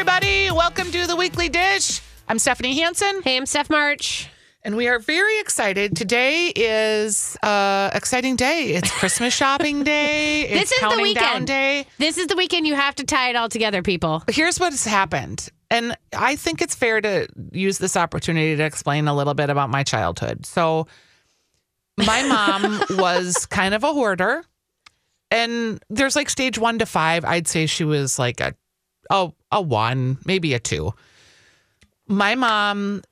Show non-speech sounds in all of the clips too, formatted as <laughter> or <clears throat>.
everybody. Welcome to the Weekly Dish. I'm Stephanie Hansen, Hey, I'm Steph March. and we are very excited. Today is uh exciting day. It's Christmas shopping <laughs> day. It's This is the counting down weekend. day. This is the weekend you have to tie it all together, people. Here's what's happened. And I think it's fair to use this opportunity to explain a little bit about my childhood. So, my mom <laughs> was kind of a hoarder. And there's like stage one to five. I'd say she was like a, a, a one, maybe a two. My mom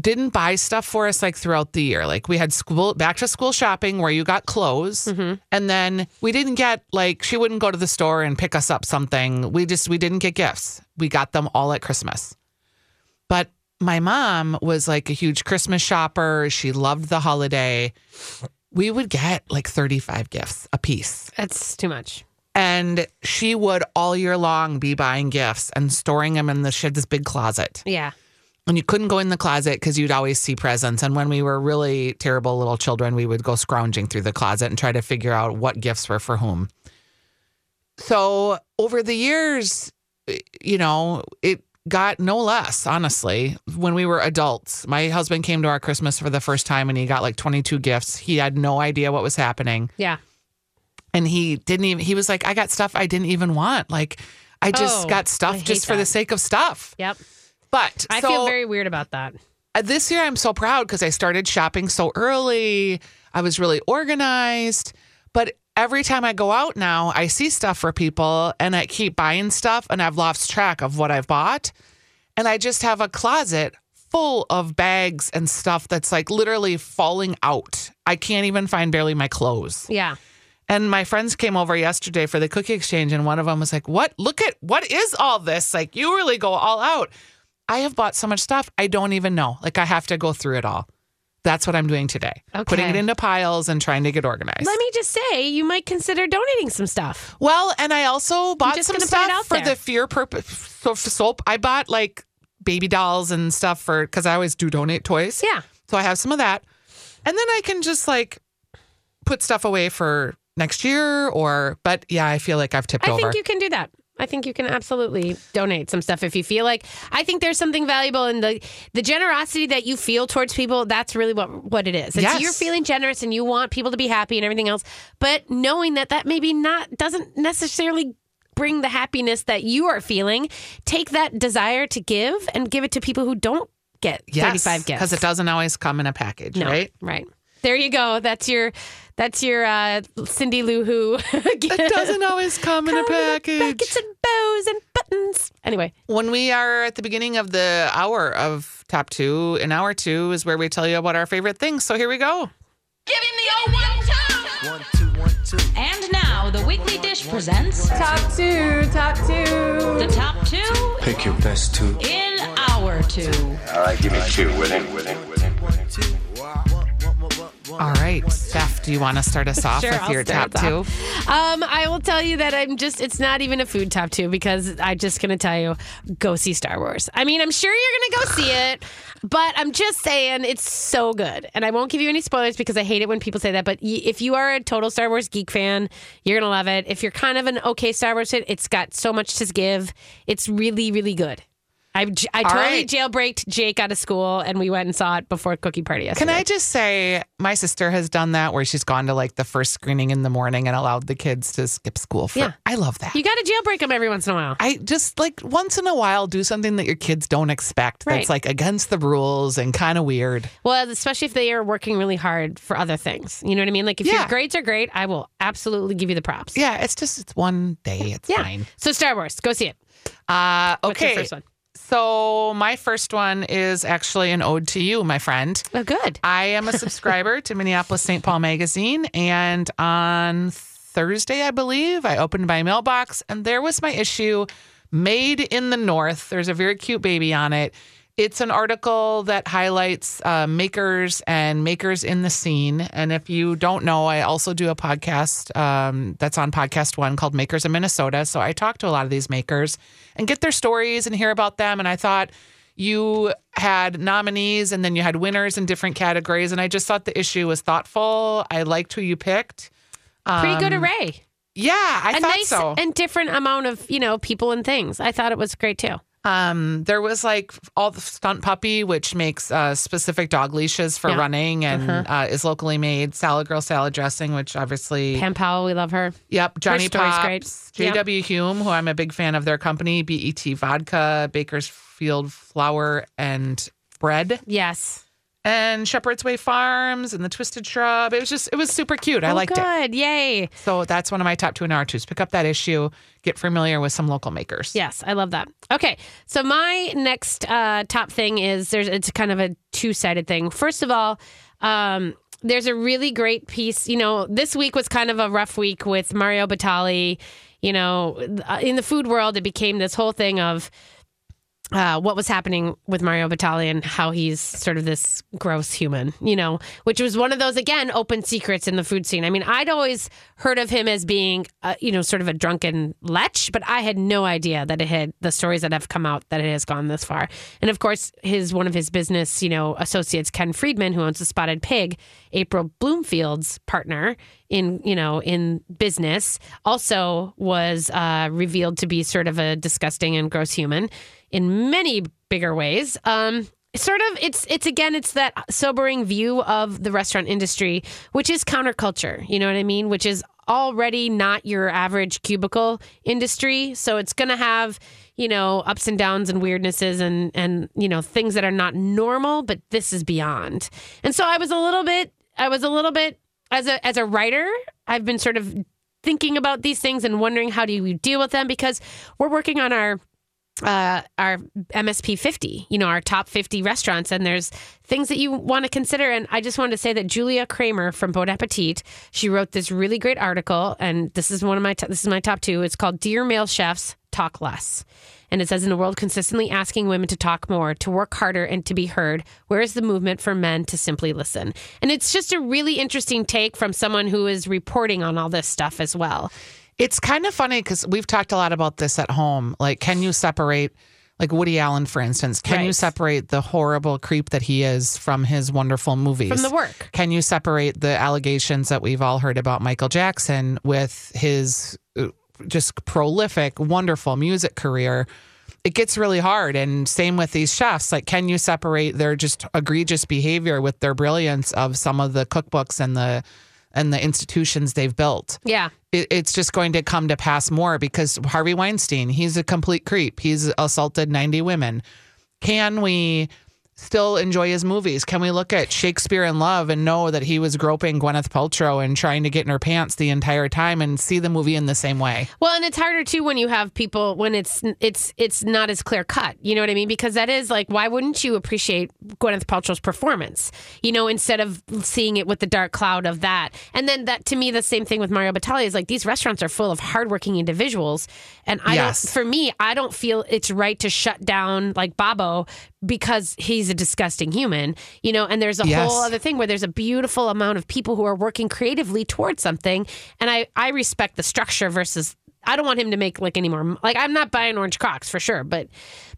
didn't buy stuff for us like throughout the year. Like we had school back to school shopping where you got clothes mm-hmm. and then we didn't get like she wouldn't go to the store and pick us up something. We just we didn't get gifts. We got them all at Christmas. But my mom was like a huge Christmas shopper. She loved the holiday. We would get like 35 gifts a piece. That's too much. And she would all year long be buying gifts and storing them in the she had this big closet Yeah. and you couldn't go in the closet because you'd always see presents. And when we were really terrible little children, we would go scrounging through the closet and try to figure out what gifts were for whom. So over the years, you know, it got no less, honestly. When we were adults, my husband came to our Christmas for the first time and he got like 22 gifts. He had no idea what was happening. Yeah. And he didn't even, he was like, I got stuff I didn't even want. Like, I just Oh, got stuff just for the sake of stuff. Yep. But I so- feel very weird about that. uh, this year I'm so proud because I started shopping so early. I was really organized. But every time I go out now, I see stuff for people and I keep buying stuff and I've lost track of what I've bought. And I just have a closet full of bags and stuff that's like literally falling out. I can't even find barely my clothes. Yeah. And my friends came over yesterday for the cookie exchange, and one of them was like, What? Look at what is all this? Like, you really go all out. I have bought so much stuff, I don't even know. Like, I have to go through it all. That's what I'm doing today. Putting it into piles and trying to get organized. Let me just say, you might consider donating some stuff. well, and I also bought some gonna put it stuff for there. the fear purpose so soap. I bought like baby dolls and stuff for because I always do donate toys. Yeah. So I have some of that. And then I can just like put stuff away for next year or but yeah, I feel like I've tipped over. I over. think you can do that. I think you can absolutely donate some stuff if you feel like. I think there's something valuable in the the generosity that you feel towards people. That's really what what it is. It's Yes. you're feeling generous and you want people to be happy and everything else, but knowing that that maybe not doesn't necessarily bring the happiness that you are feeling. Take that desire to give and give it to people who don't get 35 gifts Because it doesn't always come in a package, right? Right. There you go. That's your that's your uh, Cindy Lou Who. <laughs> It doesn't always come in a package. Buckets and bows and buttons. Anyway, When we are at the beginning of the hour of top two, in hour two is where we tell you about our favorite things. So here we go. Give him the old one two. One, two, one, two. And now the weekly dish presents Top two, top two. the top two Pick your best two. in hour two. All right, give me two with it, All right, Steph, do you want to start us <laughs> off Sure, with I'll your top two? um, I will tell you that I'm just, it's not even a food top two because I'm just going to tell you go see Star Wars. I mean, I'm sure you're going to go see it, but I'm just saying it's so good. And I won't give you any spoilers because I hate it when people say that. But y- if you are a total Star Wars geek fan, you're going to love it. If you're kind of an okay Star Wars fan, it's got so much to give. It's really, really good. I, I totally right. jailbreaked Jake out of school and we went and saw it before cookie party yesterday. Can I just say, my sister has done that where she's gone to like the first screening in the morning and allowed the kids to skip school. For, Yeah. I love that. You got to jailbreak them every once in a while. I just like once in a while do something that your kids don't expect Right. that's like against the rules and kind of weird. Well, especially if they are working really hard for other things. You know what I mean? Like if your grades are great, I will absolutely give you the props. Yeah, it's just it's one day. It's Yeah. fine. So Star Wars, go see it. Uh, What's your okay. first one? So my first one is actually an ode to you, my friend. Oh, good. I am a subscriber to Minneapolis St. Paul Magazine, and on Thursday, I believe, I opened my mailbox, and there was my issue, "Made in the North." There's a very cute baby on it. It's an article that highlights uh, makers and makers in the scene. And if you don't know, I also do a podcast um, that's on Podcast One called Makers in Minnesota. So I talk to a lot of these makers and get their stories and hear about them. And I thought you had nominees and then you had winners in different categories. And I just thought the issue was thoughtful. I liked who you picked. Pretty good array. Yeah, I a thought nice so. and different amount of, you know, people and things. I thought it was great too. Um, there was like all the stunt puppy, which makes uh, specific dog leashes for Yeah. running and uh, is locally made. Salad Girl salad dressing, which obviously, Pam Powell, we love her. yep. Johnny story's Pops, great. Yep. JW Hulme, who I'm a big fan of their company, BET Vodka, Baker's Field Flour and Bread, Yes. And Shepherd's Way Farms and the Twisted Shrub. It was just, it was super cute. I oh, liked it. good. Yay. So that's one of my top two and hour twos. Pick up that issue, get familiar with some local makers. Yes, I love that. Okay, so my next uh, top thing is there's it's kind of a two sided thing. First of all, um, there's a really great piece. You know, this week was kind of a rough week with Mario Batali. You know, uh, in the food world, it became this whole thing of uh, what was happening with Mario Batali and how he's sort of this gross human, you know, which was one of those, again, open secrets in the food scene. I mean, I'd always heard of him as being, uh, you know, sort of a drunken lech, but I had no idea that it had the stories that have come out that it has gone this far. And of course, his one of his business, you know, associates, Ken Friedman, who owns the Spotted Pig, April Bloomfield's partner in you know in business also was uh, revealed to be sort of a disgusting and gross human in many bigger ways. Um sort of it's it's again it's that sobering view of the restaurant industry which is counterculture you know what i mean? Which is already not your average cubicle industry. So it's going to have you know ups and downs and weirdnesses and and you know things that are not normal but this is beyond. And so i was a little bit i was a little bit as a as a writer i've been sort of thinking about these things and wondering how do you deal with them because we're working on our uh, our MSP 50, you know, our top 50 restaurants, and there's things that you want to consider. And I just wanted to say that Julia Kramer from Bon Appetit, she wrote this really great article, and this is one of my, t- this is my top two. It's called Dear Male Chefs, Talk Less. And it says, in a world consistently asking women to talk more, to work harder, and to be heard, where is the movement for men to simply listen? And it's just a really interesting take from someone who is reporting on all this stuff as well. It's kind of funny because we've talked a lot about this at home. Like, can you separate, like Woody Allen, for instance, can you separate the horrible creep that he is from his wonderful movies? From the work. Can you separate the allegations that we've all heard about Michael Jackson with his uh, just prolific, wonderful music career? It gets really hard. And same with these chefs. Like, can you separate their just egregious behavior with their brilliance of some of the cookbooks and the and the institutions they've built? Yeah. it, it's just going to come to pass more because Harvey Weinstein, he's a complete creep. He's assaulted 90 women. Can we still enjoy his movies? Can we look at Shakespeare in Love and know that he was groping Gwyneth Paltrow and trying to get in her pants the entire time and see the movie in the same way? Well, and it's harder too when you have people when it's it's it's not as clear cut. You know what I mean? Because that is like, why wouldn't you appreciate Gwyneth Paltrow's performance? You know, instead of seeing it with the dark cloud of that. And then that to me, the same thing with Mario Batali is like these restaurants are full of hardworking individuals, and I Yes. don't. For me, I don't feel it's right to shut down like Babbo because he's a disgusting human. You know, and there's a Yes. whole other thing where there's a beautiful amount of people who are working creatively towards something, and I I respect the structure versus I don't want him to make like any more. Like I'm not buying orange Crocs for sure, but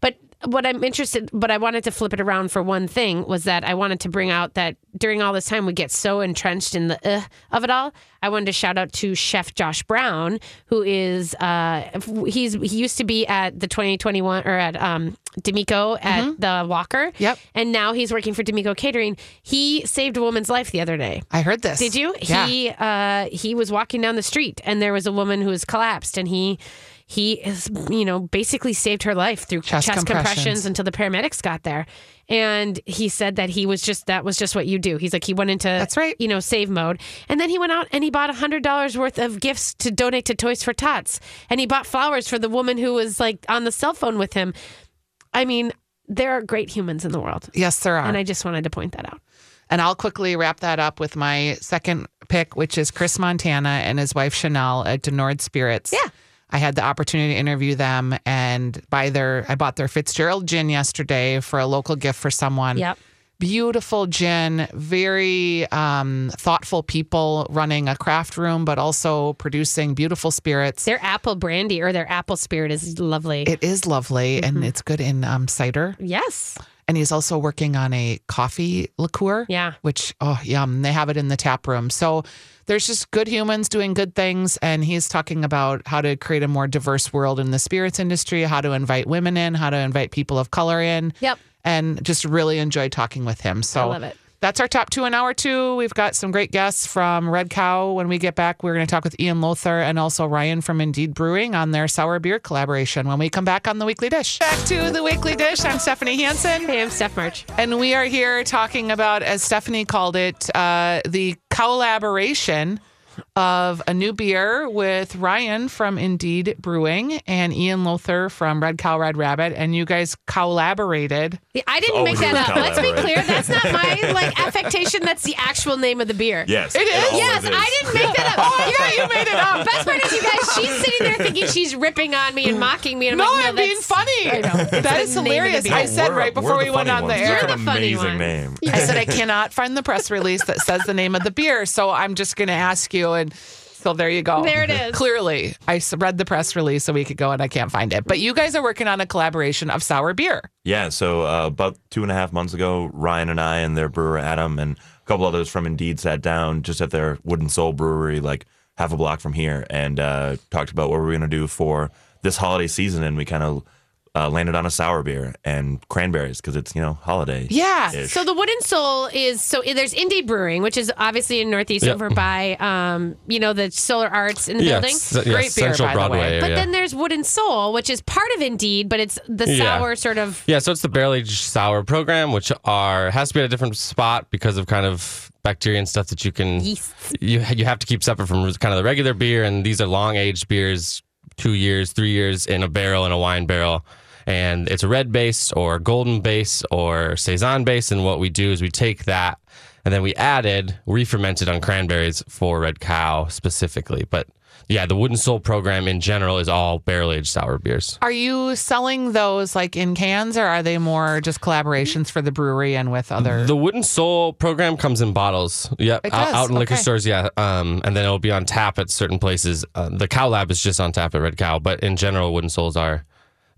but what I'm interested, but I wanted to flip it around for one thing was that I wanted to bring out that during all this time we get so entrenched in the uh, of it all. I wanted to shout out to Chef Josh Brown, who is uh he's he used to be at the 2021 or at um D'Amico at the Walker. Yep. And now he's working for D'Amico Catering. He saved a woman's life the other day. I heard this. Did you? Yeah. He uh, he was walking down the street and there was a woman who was collapsed and he he is you know basically saved her life through Chest chest, compressions. compressions. until the paramedics got there. And he said that he was just that was just what you do. He's like he went into That's right. you know save mode and then he went out and he bought a hundred dollars worth of gifts to donate to Toys for Tots and he bought flowers for the woman who was like on the cell phone with him. I mean, there are great humans in the world. Yes, there are. And I just wanted to point that out. And I'll quickly wrap that up with my second pick, which is Chris Montana and his wife Shanelle at Du Nord Spirits. Yeah. I had the opportunity to interview them and buy their I bought their Fitzgerald gin yesterday for a local gift for someone. Yep. Beautiful gin, very um, thoughtful people running a craft room, but also producing beautiful spirits. Their apple brandy or their apple spirit is lovely. It is lovely and Mm-hmm. it's good in um, cider. yes. And he's also working on a coffee liqueur. Yeah. which oh yum, they have it in the tap room. So there's just good humans doing good things, and he's talking about how to create a more diverse world in the spirits industry, how to invite women in, how to invite people of color in. Yep. and just really enjoyed talking with him. So I love it. That's our top two in hour two. We've got some great guests from Red Cow. When we get back, we're going to talk with Ian Lothar and also Ryan from Indeed Brewing on their sour beer collaboration when we come back on the Weekly Dish. Back to the Weekly Dish. I'm Stephanie Hansen. Hey, I'm Steph March. And we are here talking about, as Stephanie called it, uh, the collaboration of a new beer with Ryan from Indeed Brewing and Ian Lothar from Red Cow Red Rabbit. And you guys collaborated. Yeah, I didn't make that with up. Let's be collaborate. clear. That's not my <laughs> like affectation. That's the actual name of the beer. Yes. It is? always Yes, is. I didn't make that up. <laughs> Oh, yeah, you made it up. Best part is, you guys, she's sitting there thinking she's ripping on me and mocking me. And I'm No, like, no, I'm being that's- funny. I know. It's That the is name of the hilarious. I said We're- right before we're we the went funny on the air. You're the funny amazing one. name. I said I cannot find the press release that says the name of the beer, so I'm just going to ask you. And so there you go. There it is. Clearly, I read the press release a week ago and I can't find it. But you guys are working on a collaboration of sour beer. Yeah, so uh, about two and a half months ago, Ryan and I and their brewer Adam and a couple others from Indeed sat down just at their Wooden Soul Brewery, like half a block from here, and uh, talked about what we were going to do for this holiday season. And we kind of uh, landed on a sour beer and cranberries because it's you know holiday. Yeah. So the Wooden Soul is so there's Indeed Brewing, which is obviously in Northeast Yep. over by um, you know the Solar Arts in the Yeah, building. s- yeah, Great beer, Central by the way. Broadway But then there's Wooden Soul, which is part of Indeed, but it's the Yeah. sour sort of. Yeah, so it's the barrel aged sour program, which are has to be at a different spot because of kind of bacteria and stuff that you can Yeasts. you you have to keep separate from kind of the regular beer, and these are long aged beers, two years, three years in a barrel in a wine barrel, and it's a red base or golden base or saison base, and what we do is we take that. And then we added re-fermented on cranberries for Red Cow specifically. But yeah, the Wooden Soul program in general is all barrel aged sour beers. Are you selling those like in cans or are they more just collaborations for the brewery and with other? The Wooden Soul program comes in bottles. Yep, out, out in liquor Okay. stores. Yeah, um, and then it'll be on tap at certain places. Uh, the Cow Lab is just on tap at Red Cow, but in general, Wooden Souls are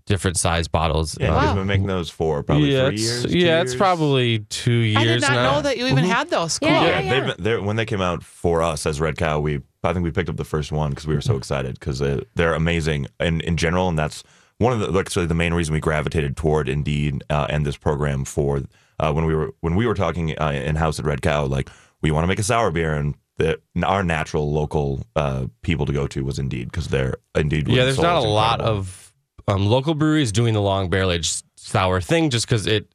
different size bottles. Yeah, Uh, we've been making those for probably yeah, three it's, years. two yeah, it's probably two years I did not now. know that you even had those. Cool. Yeah, Yeah, yeah. they've been, they're, when they came out for us as Red Cow, we I think we picked up the first one because we were so excited because uh, they're amazing in in general, and that's one of the like actually the main reason we gravitated toward Indeed uh, and this program for uh, when we were when we were talking uh, in house at Red Cow, like we want to make a sour beer and. The, our natural local uh, people to go to was Indeed because they're Indeed. Yeah, there's not is a lot of um, local breweries doing the long barrel aged sour thing just because it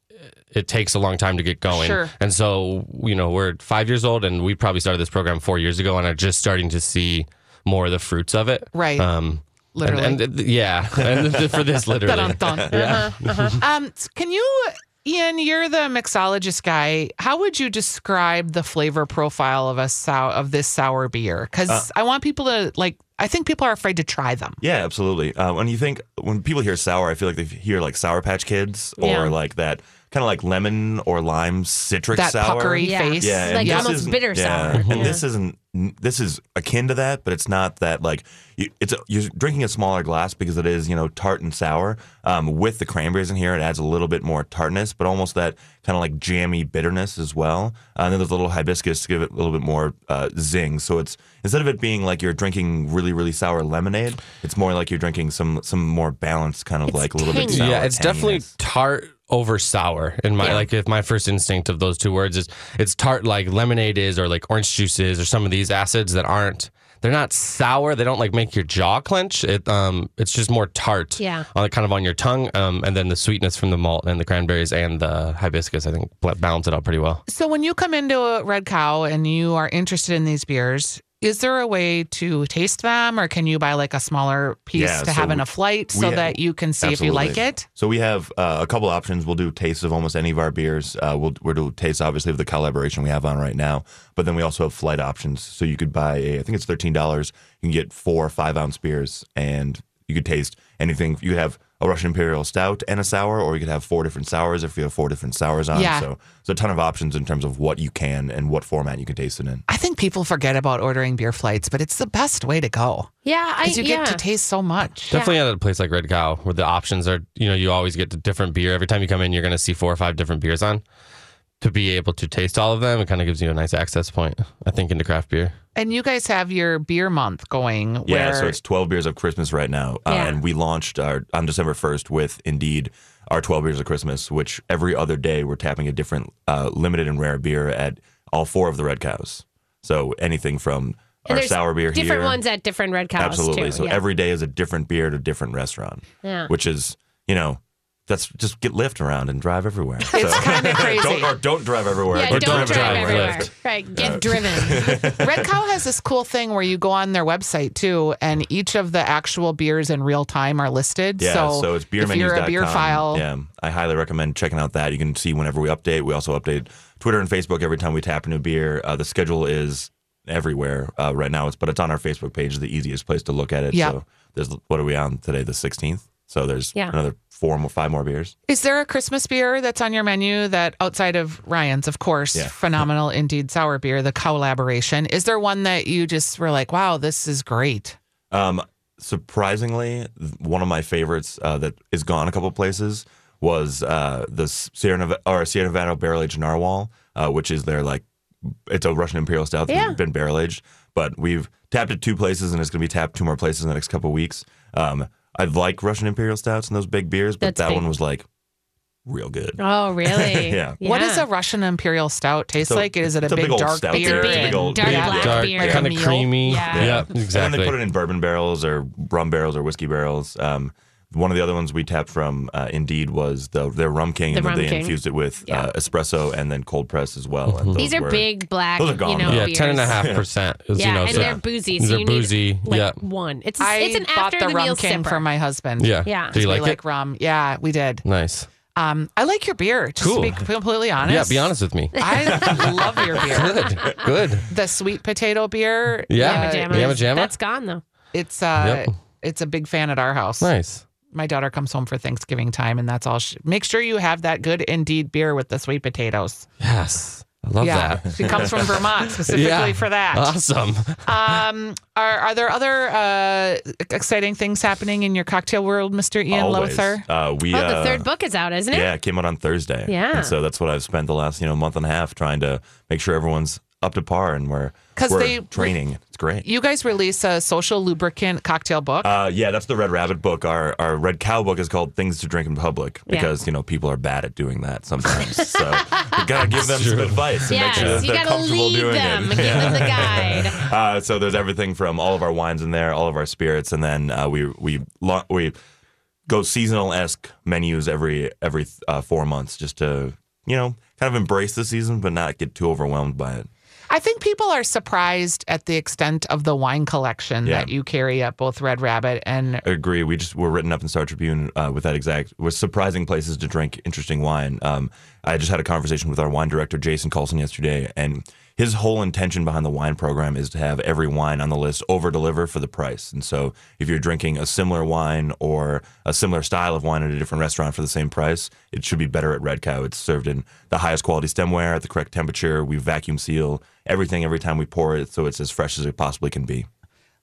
it takes a long time to get going. Sure. And so you know we're five years old and we probably started this program four years ago and are just starting to see more of the fruits of it. Right. Um, Literally. And, <laughs> and, yeah, and for this <laughs> literally. Dun-dun-dun. <laughs> Uh-huh, Um, can you, Ian? You're the mixologist guy. How would you describe the flavor profile of a sour of this sour beer? Because Uh, I want people to like. I think people are afraid to try them. Yeah, absolutely. Uh, when you think when people hear sour, I feel like they hear like Sour Patch Kids or Yeah. like that kind of like lemon or lime citric That sour. puckery Yeah. face. Yeah, and Like this almost isn't- bitter yeah, sour. And Yeah. this isn't. This is akin to that, but it's not that like you, it's a, you're drinking a smaller glass because it is you know tart and sour. Um, with the cranberries in here, it adds a little bit more tartness, but almost that kind of like jammy bitterness as well. Uh, and then there's a little hibiscus to give it a little bit more uh, zing. So it's instead of it being like you're drinking really really sour lemonade, it's more like you're drinking some some more balanced kind of It's like a little bit tangy. sour. yeah, it's definitely tanginess. tart over sour. In my Yeah. like, if my first instinct of those two words is it's tart like lemonade is, or like orange juice is, or some of these acids that aren't. They're not sour. They don't like make your jaw clench. It um, it's just more tart. Yeah. on kind of on your tongue. Um, and then the sweetness from the malt and the cranberries and the hibiscus, I think, balance it out pretty well. So when you come into a Red Cow and you are interested in these beers, is there a way to taste them, or can you buy like a smaller piece Yeah, to so have in a flight so have- that you can see if you like it? So we have uh, a couple options. We'll do tastes of almost any of our beers. Uh, we'll we'll do tastes obviously of the collaboration we have on right now, but then we also have flight options. So you could buy a, I think it's thirteen dollars. You can get four five ounce beers, and you could taste anything. You could have a Russian Imperial Stout and a sour, or you could have four different sours if you have four different sours on. Yeah. So there's a ton of options in terms of what you can and what format you can taste it in. I think people forget about ordering beer flights, but it's the best way to go Yeah, I because you yeah. get to taste so much. Definitely at a place like Red Cow, where the options are, you know, you always get a different beer. Every time you come in, you're going to see four or five different beers on. To be able to taste all of them, it kind of gives you a nice access point, I think, into craft beer. And you guys have your beer month going. Yeah, where so it's 12 beers of Christmas right now. Uh, and we launched our, on December 1st with Indeed our 12 beers of Christmas, which every other day we're tapping a different uh, limited and rare beer at all four of the Red Cows. So anything from And our sour beer different here. ones at different red cows. Absolutely. Too. So yeah. every day is a different beer at a different restaurant, Yeah. which is, you know, that's just get Lyft around and drive everywhere. <laughs> It's So- kinda crazy. don't, or don't drive everywhere. yeah, but don't, drive, drive everywhere. Lyft. Right, get driven. <laughs> Red Cow has this cool thing where you go on their website too, and each of the actual beers in real time are listed. Yeah, so, so, it's if you're a beer beermenus.com. file, Yeah, I highly recommend checking out that. You can see whenever we update. We also update Twitter and Facebook every time we tap a new beer. Uh, the schedule is everywhere uh, right now. It's but it's on our Facebook page, the easiest place to look at it. Yeah. So there's what are we on today? The 16th. So there's Yeah. another four, more, five more beers. Is there a Christmas beer that's on your menu that outside of Ryan's, of course, Yeah. phenomenal indeed sour beer, the collaboration? Is there one that you just were like, wow, this is great? Um, surprisingly, one of my favorites uh, that is gone a couple places was uh, the Sierra Nevada, or Sierra Nevada Barrel Aged Narwhal, uh, which is their like it's a Russian Imperial Stout that's Yeah. been barrel aged. But we've tapped it two places, and it's going to be tapped two more places in the next couple weeks. Um, I like Russian Imperial Stouts and those big beers, but That's that big. one was like real good. Oh, <laughs> really? Yeah. What does a Russian Imperial Stout taste So, like? Is it a it's a big, big old dark stout. It's a beer? It's a big big, old- dark yeah. black Dark, beer. Like a kind of meal? creamy. Yeah. Yeah, And exactly. then they put it in bourbon barrels or rum barrels or whiskey barrels. Um, one of the other ones we tapped from uh, Indeed was the their Rum King, The and then Rum they King. infused it with Yeah. uh, espresso and then cold press as well. And These are were- big black, Those are you gone, know, yeah, beers. ten and a half percent. is, Yeah, you know, and so they're boozy. These so are you boozy. Need, like, yeah, one. It's I it's an bought after the the, Rum meal King sipper. for my husband. yeah. Yeah. Do you we like, like rum. Yeah, we did. Nice. Um, I like your beer. Just Cool. to be completely honest. Yeah, be honest with me. <laughs> I love your beer. Good. Good. The sweet potato beer. Yeah. uh, Yamma Jamma. Yamma Jamma? That's gone though. It's uh, Yep. it's a big fan at our house. Nice. My daughter comes home for Thanksgiving time, and that's all. She, make sure you have that good indeed beer with the sweet potatoes. Yes. I love yeah, that. she comes from Vermont <laughs> specifically Yeah. for that. Awesome. Um, are are there other uh, exciting things happening in your cocktail world, Mister Ian Always. Lothar? Uh, we, Oh, the uh, third book is out, isn't it? Yeah, it came out on Thursday. Yeah. And so that's what I've spent the last you know month and a half trying to make sure everyone's up to par and we're 'Cause we're they- training. It's great. You guys release a social lubricant cocktail book. Uh, yeah, that's the Red Rabbit book. Our our Red Cow book is called Things to Drink in Public Yeah. because you know people are bad at doing that sometimes. <laughs> so we gotta give them some advice and Yes, make sure that you they're gotta comfortable lead doing them, it. give them the <laughs> guide. Uh, so there's everything from all of our wines in there, all of our spirits, and then uh, we we lo- we go seasonal esque menus every every uh, four months just to you know kind of embrace the season but not get too overwhelmed by it. I think people are surprised at the extent of the wine collection Yeah. that you carry at both Red Rabbit and I agree. We just were written up in Star Tribune uh, with that exact with surprising places to drink interesting wine. Um, I just had a conversation with our wine director Jason Carlson, yesterday, and his whole intention behind the wine program is to have every wine on the list over deliver for the price. And so, if you're drinking a similar wine or a similar style of wine at a different restaurant for the same price, it should be better at Red Cow. It's served in the highest quality stemware at the correct temperature. We vacuum seal everything every time we pour it, so it's as fresh as it possibly can be.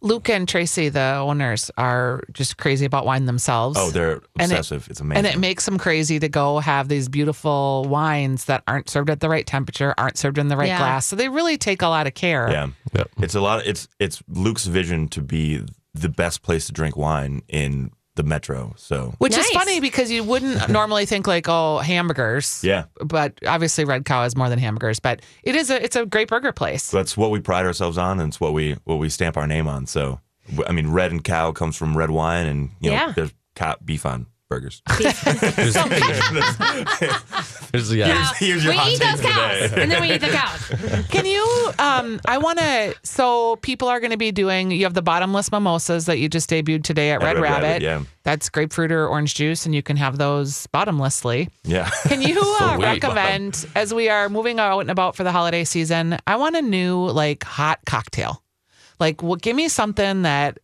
Luke and Tracy, the owners, are just crazy about wine themselves. Oh, they're And it- obsessive. it's amazing. and it makes them crazy to go have these beautiful wines that aren't served at the right temperature, aren't served in the right Yeah. glass. So they really take a lot of care. Yeah. Yep. It's a lot it's it's Luke's vision to be the best place to drink wine in the metro. So Which is funny because you wouldn't <laughs> normally think like, oh, hamburgers. yeah. But obviously Red Cow is more than hamburgers. But it is a it's a great burger place. That's what we pride ourselves on and it's what we what we stamp our name on. So I mean red and cow comes from red wine and you know Yeah. there's cow, beef on burgers. There's, <laughs> <laughs> yeah. Here's your we hot eat take those cows, day. and then we eat the cows. <laughs> Can you? Um, I want to. So people are going to be doing. You have the bottomless mimosas that you just debuted today at, At Red, Red Rabbit. Rabbit, yeah. That's grapefruit or orange juice, and you can have those bottomlessly. Yeah. Can you uh, Sweet. recommend as we are moving out and about for the holiday season? I want a new like hot cocktail. Like, well, give me something that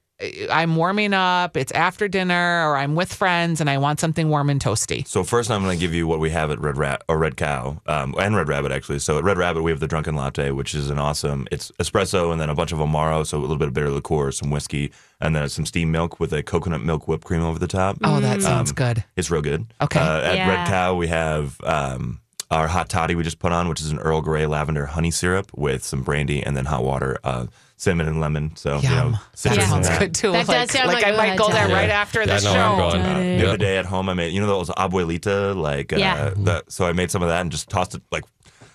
I'm warming up, it's after dinner, or I'm with friends and I want something warm and toasty. So first, I'm going to give you what we have at Red Rat or Red Cow um, and Red Rabbit actually. So at Red Rabbit, we have the Drunken Latte, which is an awesome. It's espresso and then a bunch of amaro, so a little bit of bitter liqueur, some whiskey, and then some steamed milk with a coconut milk whipped cream over the top. Oh, that sounds Um, good. It's real good. Okay. Uh, at Yeah. Red Cow, we have um, our hot toddy we just put on, which is an Earl Grey lavender honey syrup with some brandy and then hot water, uh, cinnamon and lemon. So you Yum. know, citrus in sounds that. good too. That like does sound like like I a might go there time. right after Yeah, the I know where I'm show. going. Uh, the other day at home, I made you know those abuelita like uh, Yeah. that. So I made some of that and just tossed it like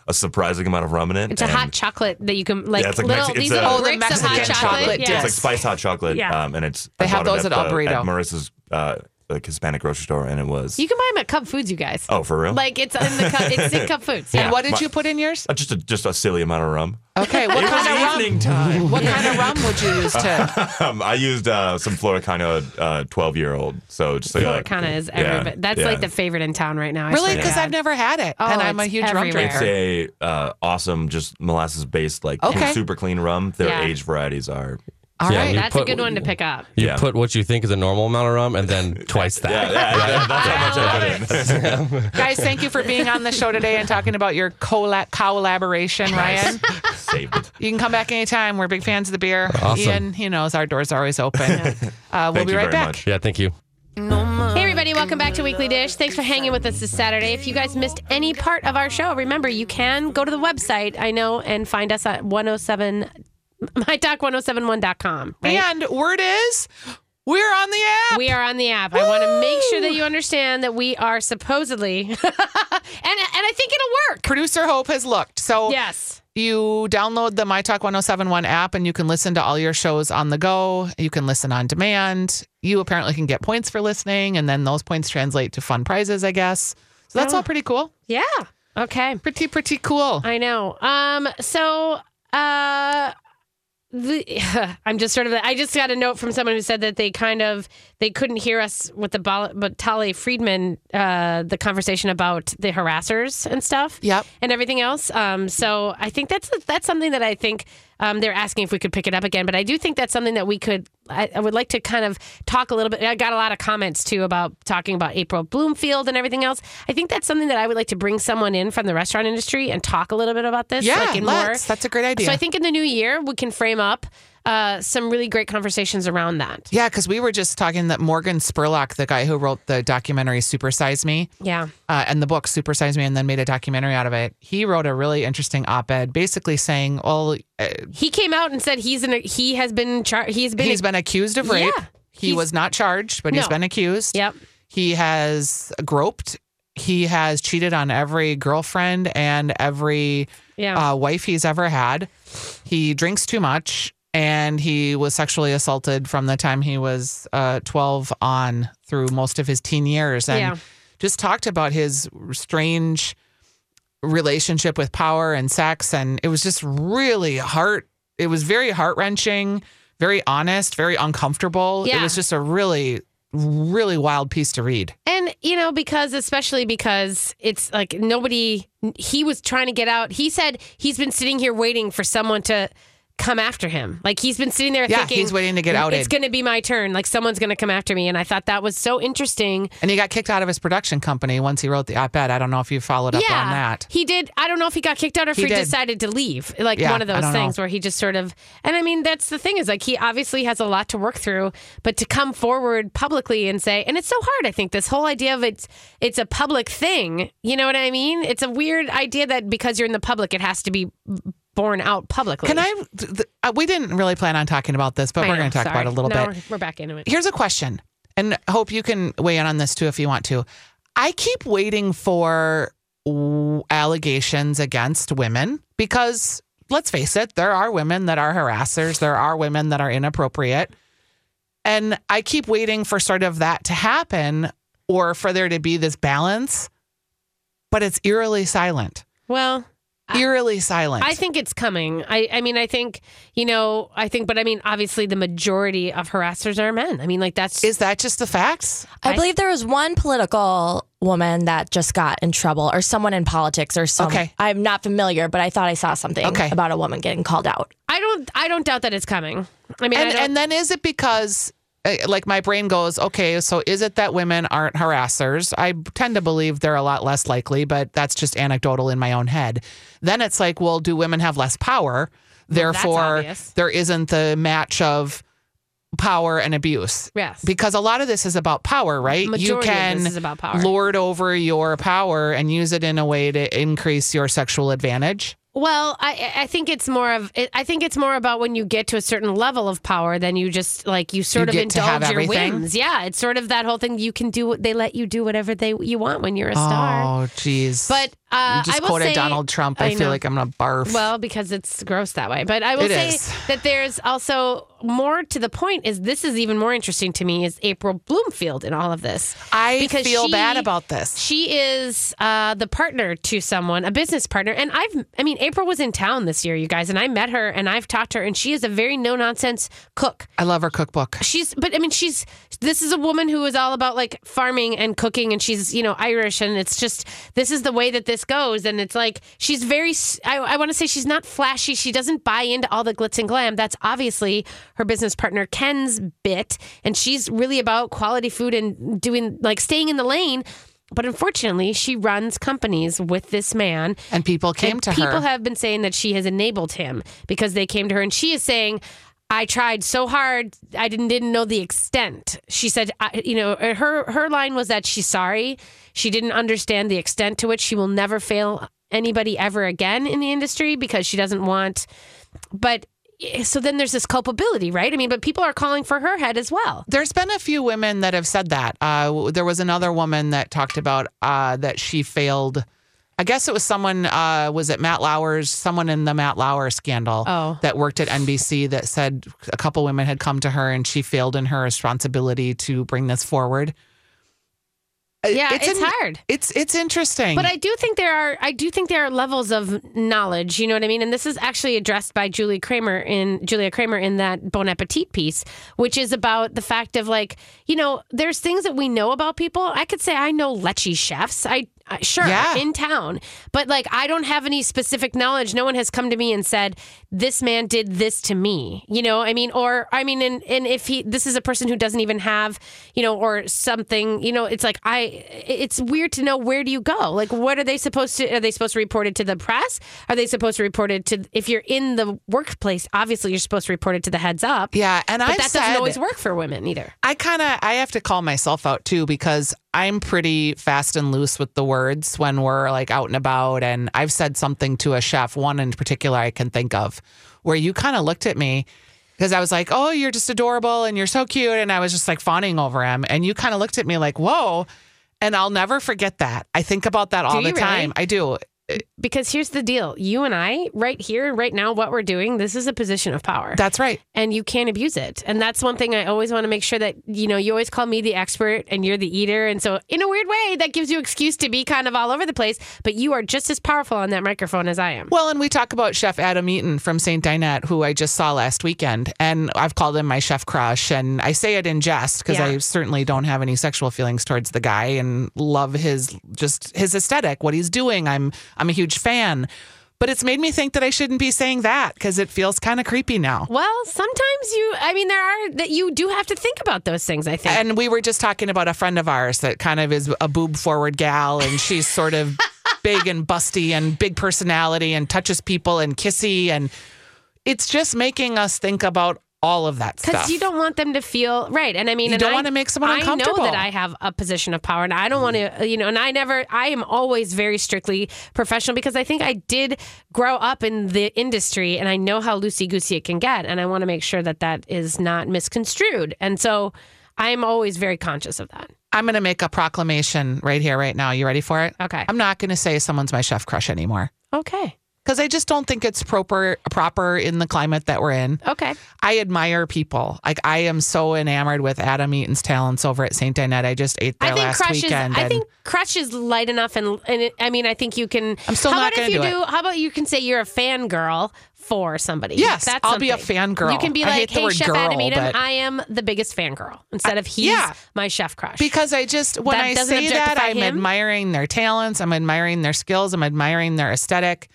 a surprising amount of rum in it. It's a hot chocolate that you can like, Yeah, it's like little Mexi- these it's a- little Oh, the bricks of hot Mexican chocolate. chocolate Yes. It's like spiced hot chocolate. Yeah. Um, and it's They I have bought it those at El the- Burrito. at Marissa's uh, like Hispanic grocery store, and it was You can buy them at Cub Foods, you guys. oh for real. Like it's in the cup. It's in Cub Foods. <laughs> And Yeah. what did My- you put in yours? Uh, just a just a silly amount of rum. Okay, what kind of rum? time. What kind of rum would you use to? <laughs> Um, I used uh, some Flor de Caña uh, twelve year old. So just like a- kind of is yeah, everybody. That's yeah. like the favorite in town right now. I Really? swear to Because God. I've never had it, Oh, and I'm a it's huge rum everywhere. drinker. It's a uh, awesome, just molasses based, like Okay. super clean rum. Their Yeah. age varieties are. All Yeah, right. you That's a good one to pick up. You Yeah. put what you think is a normal amount of rum and then <laughs> twice that. Yeah, yeah, yeah, that's how much I put in. <laughs> <laughs> Guys, thank you for being on the show today and talking about your colla- collaboration, Ryan. Saved it. You can come back anytime. We're big fans of the beer. Awesome. Ian, he knows our doors are always open. Uh, we'll be right very back. much. Yeah, thank you. Hey, everybody, welcome back to Weekly Dish. Thanks for hanging with us this Saturday. If you guys missed any part of our show, remember you can go to the website, I know, and find us at 107, <laughs> mytalk1071.com. Right? And word is, we're on the app. We are on the app. I want to make sure that you understand that we are supposedly, <laughs> and, and I think it'll work. Producer Hope has looked. So Yes. you download the My Talk 1071 app and you can listen to all your shows on the go. You can listen on demand. You apparently can get points for listening, and then those points translate to fun prizes, I guess. So that's all pretty cool. Yeah. Okay. Pretty, pretty cool. I know. Um. So, uh, the <laughs> I'm just sort of. I just got a note from someone who said that they kind of they couldn't hear us with the Bal- but Tali Friedman, uh, the conversation about the harassers and stuff. Yep. And everything else. Um. So I think that's that's something that I think um they're asking if we could pick it up again. But I do think that's something that we could. I, I would like to kind of talk a little bit. I got a lot of comments too about talking about April Bloomfield and everything else. I think that's something that I would like to bring someone in from the restaurant industry and talk a little bit about this. Yeah, like in more. let's. That's a great idea. So I think in the new year we can frame up uh, some really great conversations around that. Yeah, because we were just talking that Morgan Spurlock, the guy who wrote the documentary Super Size Me, Yeah. uh, and the book Super Size Me, and then made a documentary out of it, he wrote a really interesting op-ed, basically saying, "Well, uh, He came out and said he's in a, he has been char- he's been he's been accused of rape. Yeah, he was not charged, but he's been accused. Yep. He has groped. He has cheated on every girlfriend and every Yeah. uh, wife he's ever had. He drinks too much, and he was sexually assaulted from the time he was uh, 12 on through most of his teen years. And Yeah. just talked about his strange relationship with power and sex. And it was just really heart, it was very heart wrenching, very honest, very uncomfortable. It was just a really, really wild piece to read. And you know because especially because it's like nobody he was trying to get out. He said he's been sitting here waiting for someone to come after him. Like he's been sitting there Yeah, thinking he's waiting to get outed. It's going to be my turn. Like someone's going to come after me and I thought that was so interesting. And he got kicked out of his production company once he wrote the op ed. I don't know if you followed up yeah, on that. He did. I don't know if he got kicked out or if He he, decided to leave. Like Yeah, one of those things know. where he just sort of. And I mean, that's the thing is like he obviously has a lot to work through, but to come forward publicly and say, and it's so hard. I think this whole idea of it's it's a public thing. You know what I mean? It's a weird idea that because you're in the public, it has to be borne out publicly. Can I? th- th- uh, we didn't really plan on talking about this, but I we're going to talk sorry. about it a little No, bit. We're, we're back into it. Here's a question, and hope you can weigh in on this too if you want to. I keep waiting for allegations against women because let's face it, there are women that are harassers, there are women that are inappropriate. And I keep waiting for sort of that to happen or for there to be this balance, but it's eerily silent. Well, Eerily silent. I think it's coming. I, I mean, I think, you know, I think, but I mean, obviously the majority of harassers are men. I mean, like that's Is that just the facts? I I- believe there was one political woman that just got in trouble or someone in politics or some Okay. I'm not familiar, but I thought I saw something Okay. about a woman getting called out. I don't. I don't doubt that it's coming. I mean, and, don't, and then is it because Uh, like my brain goes okay so is it that women aren't harassers i tend to believe they're a lot less likely but that's just anecdotal in my own head then it's like well do women have less power therefore obvious. there isn't the match of power and abuse Yes. because a lot of this is about power right you Majority of can this is about power. lord over your power and use it in a way to increase your sexual advantage Well, I I think it's more of I think it's more about when you get to a certain level of power, then you just like you sort You of get to have indulge your whims. Yeah, it's sort of that whole thing. You can do what they let you do whatever they you want when you're a star. oh jeez But uh, you just quoted say, donald trump i, I feel like i'm gonna barf Well, because it's gross that way. But I will It say is. that there's also more to the point is this is even more interesting to me is April Bloomfield in all of this. I Because feel she- bad about this. She is uh, the partner to someone, a business partner. And I've, I mean, April was in town this year, you guys, and I met her and I've talked to her, and she is a very no nonsense cook. I love her cookbook. She's, but I mean, she's, this is a woman who is all about like farming and cooking, and she's, you know, Irish, and it's just, this is the way that this goes. And it's like, she's very, I want to say she's not flashy. She doesn't buy into all the glitz and glam. That's obviously her business partner, Ken's bit. And she's really about quality food and doing, like, staying in the lane. But unfortunately, she runs companies with this man. And people came And to people her. People have been saying that she has enabled him because they came to her, and she is saying, "I tried so hard, I didn't didn't know the extent." She said, I, "You know, her her line was that she's sorry, she didn't understand the extent to which she will never fail anybody ever again in the industry because she doesn't want." But so then there's this culpability, right? I mean, but people are calling for her head as well. There's been a few women that have said that. Uh, there was another woman that talked about uh, that she failed. I guess it was someone, uh, was it Matt Lauer's, someone in the Matt Lauer scandal Oh. that worked at NBC that said a couple women had come to her and she failed in her responsibility to bring this forward. Uh, Yeah, it's, an- hard. It's it's interesting. But I do think there are I do think there are levels of knowledge, you know what I mean? And this is actually addressed by Julie Kramer in Julia Kramer in that Bon Appetit piece, which is about the fact of like, you know, there's things that we know about people. I could say I know Lecce chefs. I, I sure Yeah. in town, but like I don't have any specific knowledge. No one has come to me and said this man did this to me. You know, I mean, or I mean, and and if he this is a person who doesn't even have, you know, or something, you know, it's like I it's weird to know where do you go? Like what are they supposed to are they supposed to report it to the press? Are they supposed to report it to if you're in the workplace, obviously you're supposed to report it to the heads up. yeah, and I've that said, doesn't always work for women either. I kind of I have to call myself out too because I'm pretty fast and loose with the words when we're like out and about and I've said something to a chef one in particular I can think of where you kind of looked at me because I was like, "Oh, you're just adorable and you're so cute." And I was just like fawning over him and you kind of looked at me like, "Whoa." And I'll never forget that. I think about that all the really? time. I do. Because here's the deal. You and I, right here, right now, what we're doing, this is a position of power. That's right. and you can't abuse it. And that's one thing I always want to make sure that, you know, you always call me the expert and you're the eater. And so, in a weird way, that gives you excuse to be kind of all over the place, but you are just as powerful on that microphone as I am. Well, and we talk about Chef Adam Eaton from St. Dinette, who I just saw last weekend. And I've called him my chef crush. And I say it in jest because Yeah. I certainly don't have any sexual feelings towards the guy and love his just his aesthetic, what he's doing. I'm I'm a huge fan. But it's made me think that I shouldn't be saying that because it feels kind of creepy now. Well, sometimes you, I mean, there are that you do have to think about those things, I think. And we were just talking about a friend of ours that kind of is a boob forward gal, and she's sort of <laughs> big and busty and big personality and touches people and kissy. And it's just making us think about all of that stuff. Because you don't want them to feel right, and I mean, You don't I- wanna make someone uncomfortable. I know that I have a position of power, and I don't want to, you know, and I never, I am always very strictly professional because I think I did grow up in the industry, and I know how loosey goosey it can get, and I want to make sure that that is not misconstrued, and so I'm always very conscious of that. I'm going to make a proclamation right here, right now. You ready for it? Okay. I'm not going to say someone's my chef crush anymore. Okay. Because I just don't think it's proper proper in the climate that we're in. Okay. I admire people. Like I am so enamored with Adam Eaton's talents over at St. Dinette. I just ate there I think last Crush is. weekend. I think Crush is light enough, and and it, I mean, I think you can. I'm still how not gonna you do do? How about you can say you're a fangirl for somebody? Yes, That's I'll be a something. fangirl. You can be like, hey, Chef girl, Adam Eaton, but- I am the biggest fangirl instead of he's yeah. my chef crush. because I just when That I say that I'm him? admiring their talents, I'm admiring their skills, I'm admiring their aesthetic.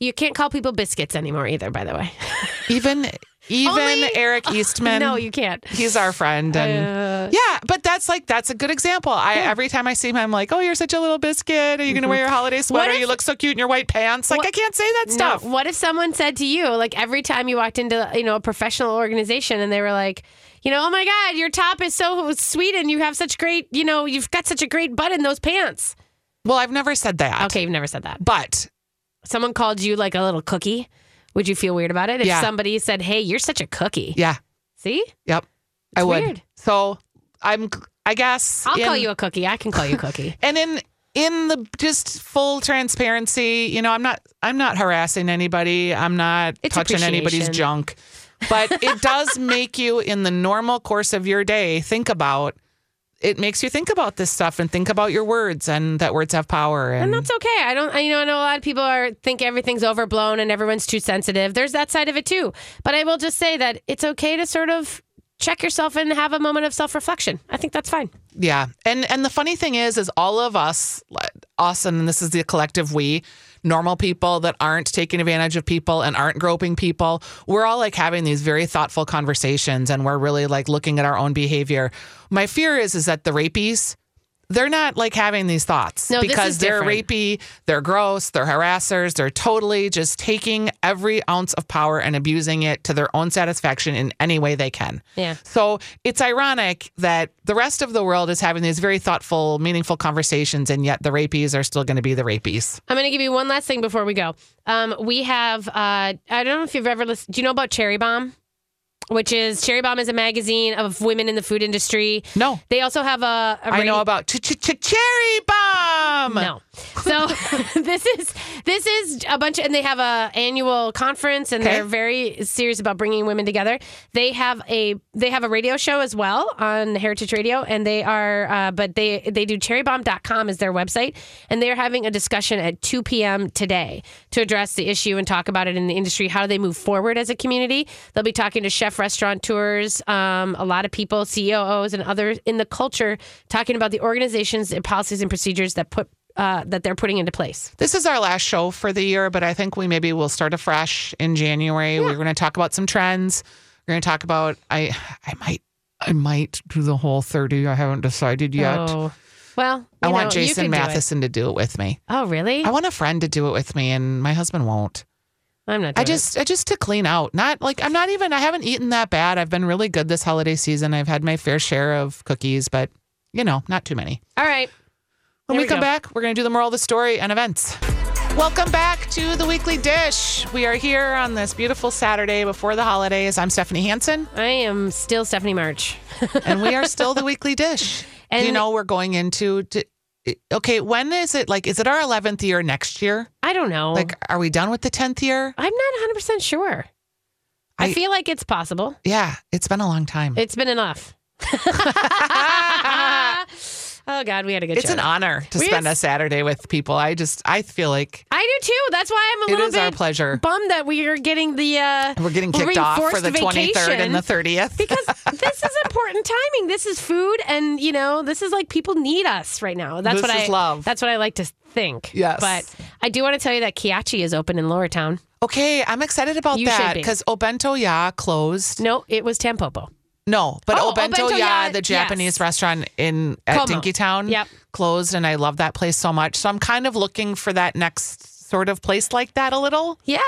You can't call people biscuits anymore either. By the way, <laughs> Even even Only- Eric <laughs> Eastman. no, you can't. He's our friend, and uh, yeah, but that's like that's a good example. I every time I see him, I'm like, "Oh, you're such a little biscuit. Are you going to mm-hmm. wear your holiday sweater? if- you look so cute in your white pants." Like What- I can't say that stuff. No. What if someone said to you, like every time you walked into you know a professional organization, and they were like, you know, oh my god, your top is so sweet, and you have such great, you know, you've got such a great butt in those pants. Well, I've never said that. Okay, you've never said that. but Someone called you like a little cookie. Would you feel weird about it if Yeah. somebody said, "Hey, you're such a cookie"? yeah, See, yep, I would. weird. So I'm, I guess I'll call in- you a cookie. I can call you a cookie. <laughs> and in in the just full transparency you know i'm not i'm not harassing anybody i'm not It's touching anybody's appreciation. junk but it does <laughs> make you in the normal course of your day think about it makes you think about this stuff and think about your words and that words have power and, And that's okay. I don't, I, you know, I know a lot of people are think everything's overblown and everyone's too sensitive. There's that side of it too. But I will just say that it's okay to sort of check yourself and have a moment of self reflection. I think that's fine. Yeah. And and the funny thing is is all of us us and this is the collective we normal people that aren't taking advantage of people and aren't groping people. We're all like having these very thoughtful conversations and we're really like looking at our own behavior. My fear is is that the rapies they're not like having these thoughts No, because they're rapey, they're gross, they're harassers, they're totally just taking every ounce of power and abusing it to their own satisfaction in any way they can. Yeah. So it's ironic that the rest of the world is having these very thoughtful, meaningful conversations, and yet the rapies are still going to be the rapies. I'm going to give you one last thing before we go. Um, we have, uh, I don't know if you've ever listened. Do you know about Cherry Bomb? Which is Cherry Bomb is a magazine of women in the food industry. No. They also have a. a I know about cherry bomb. No. So <laughs> <laughs> this is this is a bunch, and they have a annual conference, and Okay. they're very serious about bringing women together. They have a they have a radio show as well on Heritage Radio, and they are, uh, but they they do cherrybomb.com is their website, and they're having a discussion at 2 p.m. today to address the issue and talk about it in the industry, how do they move forward as a community. They'll be talking to chef restaurateurs, um, a lot of people, COOs, and others in the culture, talking about the organizations and policies and procedures that put uh, that they're putting into place. This is our last show for the year, but I think we maybe will start afresh in January. We're going to talk about some trends. We're going to talk about I I might I might do the whole 30. I haven't decided yet. Oh, well, I want know, you Jason can do. Matheson to do it with me. Oh, really? I want a friend to do it with me and my husband won't. I'm not. I just I just to clean out. Not like I'm not even I haven't eaten that bad. I've been really good this holiday season. I've had my fair share of cookies, but you know, not too many. All right. When we, we come go. back, we're going to do the moral of the story and events. Welcome back to the weekly dish. We are here on this beautiful Saturday before the holidays. I'm Stephanie Hansen, I am still Stephanie March. <laughs> and we are still the weekly dish. And- you know, we're going into. To, okay, when is it? Like, is it our 11th year next year? I don't know. Like, are we done with the 10th year? I'm not 100 percent sure. I, I- feel like it's possible. Yeah, it's been a long time. It's been enough. <laughs> oh God, we had a good. Time. It's show. an honor to We spend had- a Saturday with people. I just, I feel like I do too. That's why I'm a little bit our pleasure. bummed that we are getting the. Uh, We're getting kicked off for the 23rd and the 30th. because <laughs> this is important timing. This is food, and you know, this is like people need us right now. That's This what is I love. That's what I like to think. Yes. but I do want to tell you that Kyatchi is open in Lower Town. Okay, I'm excited about You that be. because Obento Ya closed. No, it was Tampopo. No, but Oh, Obento, Obento Ya, Ya, the Japanese yes. restaurant in at Como. Dinkytown, Yep. closed, and I love that place so much. So I'm kind of looking for that next sort of place like that a little. Yeah,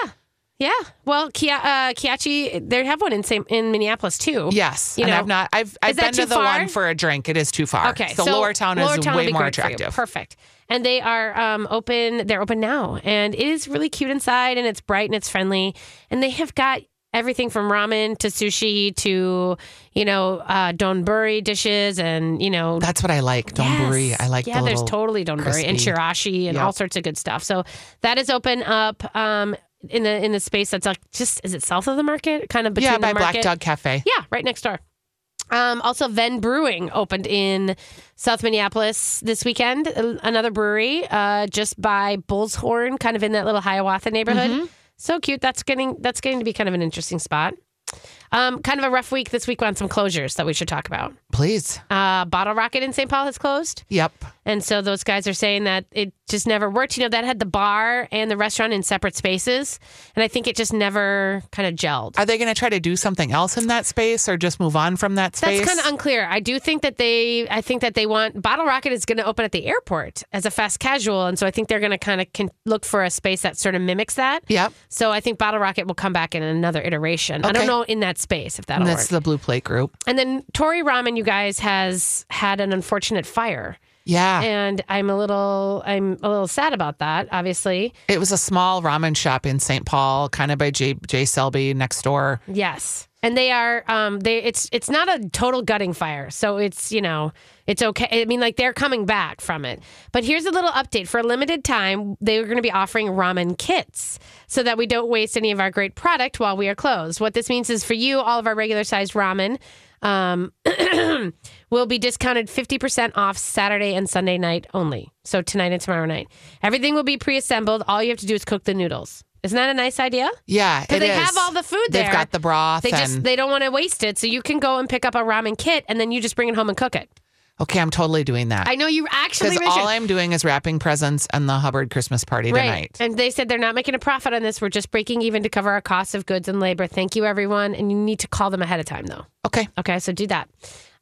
yeah. Well, Kia, uh, Kyatchi, they have one in same in Minneapolis too. Yes, You and know, I've not. I've I've that been to too the far? one for a drink. It is too far. Okay, so, Lower Town Lower is Town would way be more great for you. attractive. Perfect. And they are um, open. They're open now, and it is really cute inside, and it's bright and it's friendly, and they have got everything from ramen to sushi to you know uh, donburi dishes and you know That's what I like. Donburi. Yes. I like yeah the there's totally donburi and crispy- chirashi and Yep. all sorts of good stuff so that is open up um in the in the space that's like just is it south of the market kind of between Yeah, by Black Dog Cafe. yeah right next door um, also, Venn Brewing opened in South Minneapolis this weekend. Another brewery uh, just by Bull's Horn, kind of in that little Hiawatha neighborhood. Mm-hmm. So cute. That's getting that's getting to be kind of an interesting spot. Um, kind of a rough week this week on some closures that we should talk about. Please. Uh, Bottle Rocket in St. Paul has closed. Yep. And so those guys are saying that it just never worked. You know, that had the bar and the restaurant in separate spaces. And I think it just never kind of gelled. Are they going to try to do something else in that space or just move on from that space? That's kind of unclear. I do think that they, I think that they want Bottle Rocket is going to open at the airport as a fast casual, and so I think they're going to kind of can look for a space that sort of mimics that. Yep. So I think Bottle Rocket will come back in another iteration. I don't know in that space if that'll And work. that's the Blue Plate Group. and then Tori Ramen, you guys, has had an unfortunate fire, Yeah. and I'm a little, I'm a little sad about that. Obviously, it was a small ramen shop in St. Paul, kind of by J. J. Selby next door. Yes. And they are um they it's it's not a total gutting fire. So it's, you know, it's okay. I mean like they're coming back from it. But here's a little update. For a limited time, they are going to be offering ramen kits so that we don't waste any of our great product while we are closed. What this means is for you all of our regular sized ramen um, <clears throat> will be discounted 50% off Saturday and Sunday night only. So tonight and tomorrow night. Everything will be pre-assembled. All you have to do is cook the noodles. Isn't that a nice idea? Yeah, Because they is. have all the food there. They've got the broth. They just and, they don't want to waste it, so you can go and pick up a ramen kit, and then you just bring it home and cook it. okay, I'm totally doing that. I know you actually Because mentioned all I'm doing is wrapping presents and the Hubbard Christmas party right, tonight. and they said they're not making a profit on this. We're just breaking even to cover our costs of goods and labor. Thank you, everyone, and you need to call them ahead of time, though. Okay. Okay, so do that.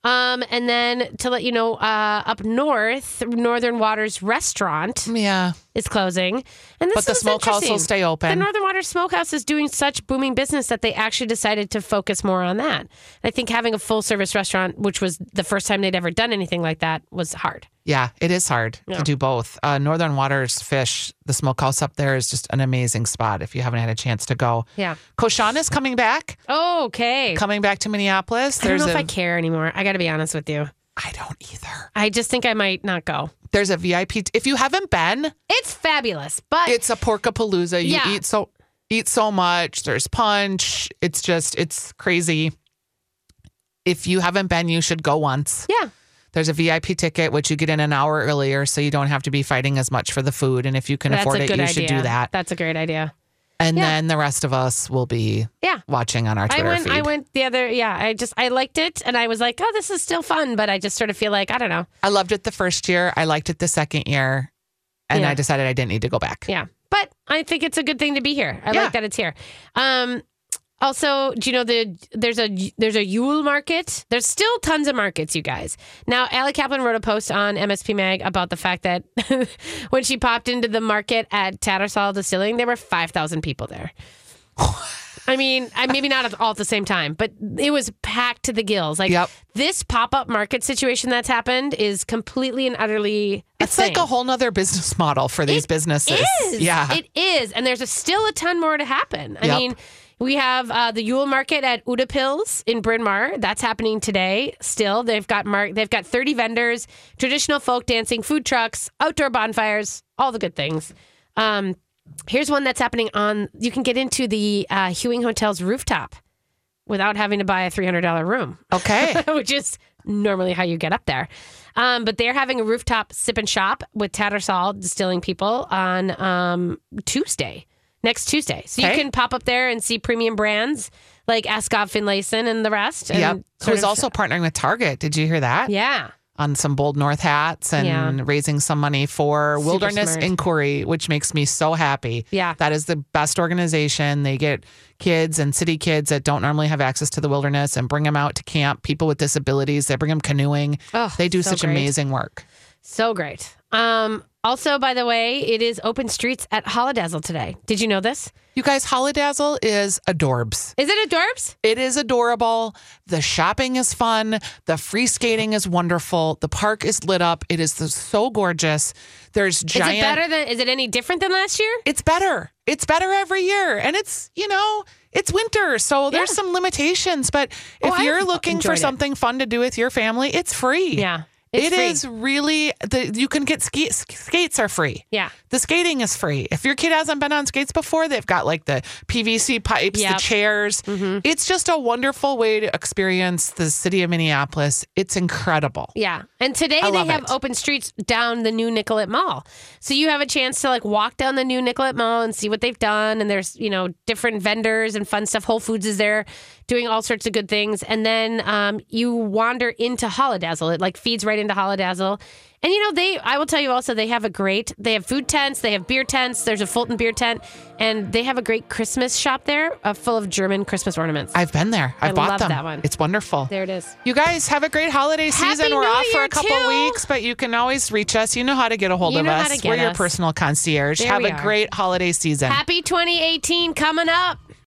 Um, and then to let you know, uh, up north, Northern Waters Restaurant Yeah. Is closing, and this But the is smokehouse will stay open. The. Northern Waters Smokehouse is doing such booming business that they actually decided to focus more on that. I think having a full service restaurant, which was the first time they'd ever done anything like that, was hard. Yeah, it is hard Yeah. to do both. Uh, Northern Waters Fish, the smokehouse up there is just an amazing spot if you haven't had a chance to go. Yeah. Cochon is coming back, Oh, Okay. coming back to Minneapolis. I don't know if a- I care anymore. I got to be honest with you. I don't either. I just think I might not go. There's a VIP. If you haven't been, It's fabulous, but it's a porkapalooza. You Yeah. eat so eat so much. There's punch. It's just it's crazy. If you haven't been, you should go once. yeah, There's a VIP ticket, which you get in an hour earlier, so you don't have to be fighting as much for the food. And if you can that's afford it, you idea. should do that. That's a great idea. And Yeah. then the rest of us will be Yeah. watching on our I Twitter went. feed. I went the other. Yeah, I just I liked it, and I was like, oh, this is still fun. But I just sort of feel like I don't know. I loved it the first year. I liked it the second year, and Yeah. I decided I didn't need to go back. Yeah, but I think it's a good thing to be here. I like that it's here. Um, also, do you know the there's a there's a Yule market? There's still tons of markets, you guys. Now, Allie Kaplan wrote a post on MSP Mag about the fact that <laughs> when she popped into the market at Tattersall Distilling, there were five thousand people there. I mean, I, maybe not all at the same time, but it was packed to the gills. Like Yep. this pop up market situation that's happened is completely and utterly. It's like a whole nother business model for these It businesses. is. Yeah. It is. And there's a, still a ton more to happen. I Yep. mean, we have uh, the Yule Market at Utepils in Bryn Mawr. That's happening today. Still, they've got mar- they've got 30 vendors, traditional folk dancing, food trucks, outdoor bonfires, all the good things. Um, here's one that's happening on. You can get into the uh, Hewing Hotel's rooftop without having to buy a $300 room okay. <laughs> which is normally how you get up there. Um, but they're having a rooftop sip and shop with Tattersall distilling people on um, Tuesday, next Tuesday. So you can pop up there and see premium brands like Askov Finlayson and the rest. And yep. Who was of- also partnering with Target. Did you hear that? yeah. On some Bold North hats and Yeah. raising some money for Super Wilderness smart. Inquiry, which makes me so happy. Yeah. That is the best organization. They get kids and city kids that don't normally have access to the wilderness and bring them out to camp, people with disabilities. They bring them canoeing. Oh, they do so such great. amazing work. So great. Um, also, by the way, it is open streets at Holidazzle today. Did you know this? You guys, Holidazzle is adorbs. Is it adorbs? It is adorable. The shopping is fun. The free skating is wonderful. The park is lit up. It is so gorgeous. There's giant. Is it better than? Is it any different than last year? It's better. it's better every year. And it's, you know, it's winter, so there's Yeah. some limitations. But oh, if Oh, I've you're looking for enjoyed it. something fun to do with your family, it's free. Yeah, it's It free. is really the you can get ski, skates are free. Yeah. The skating is free. If your kid hasn't been on skates before, they've got like the PVC pipes, Yep. Mm-hmm. the chairs. It's just a wonderful way to experience the city of Minneapolis. It's incredible. Yeah. And today I they have it. open streets down the new Nicollet Mall. So you have a chance to like walk down the new Nicollet Mall and see what they've done. And there's, you know, different vendors and fun stuff. Whole Foods is there doing all sorts of good things. And then um, you wander into Holidazzle. It like feeds right into Holidazzle. And you know, they I will tell you also they have a great they have food tents, they have beer tents, there's a Fulton beer tent, and they have a great Christmas shop there uh, full of German Christmas ornaments. I've been there. I've I bought love them. that one. It's wonderful. there it is. You guys have a great holiday Happy season. We're New off for a couple too. weeks, but you can always reach us. You know how to get a hold You of know how us. to get We're your us. personal concierge. There have we a are. great holiday season. Happy 2018 coming up.